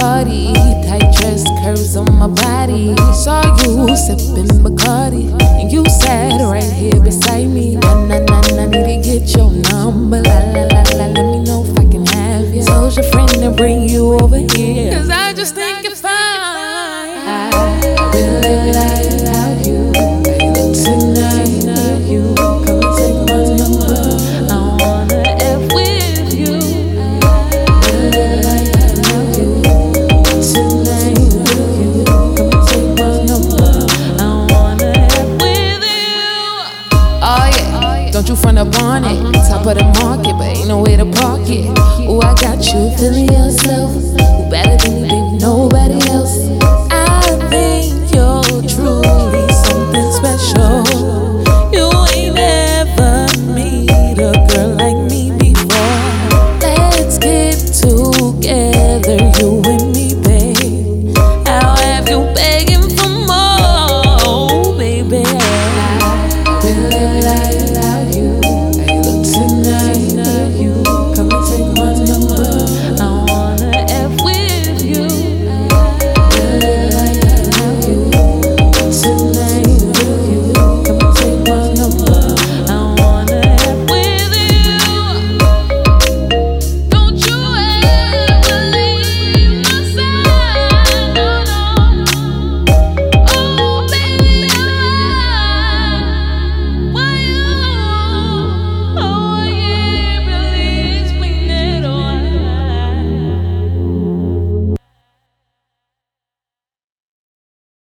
party. Tight dress, curves on my body. Saw you sipping Bacardi, and you sat right here beside me. Nah, nah, nah, nah, need to get your number. La, la, la, la, let me know if I can have you. Told your friend to bring you over here. Cause I just think you're fine. I really like you front up on it. Top of the market, but ain't no way to park it. Oh, I got you feeling yourself.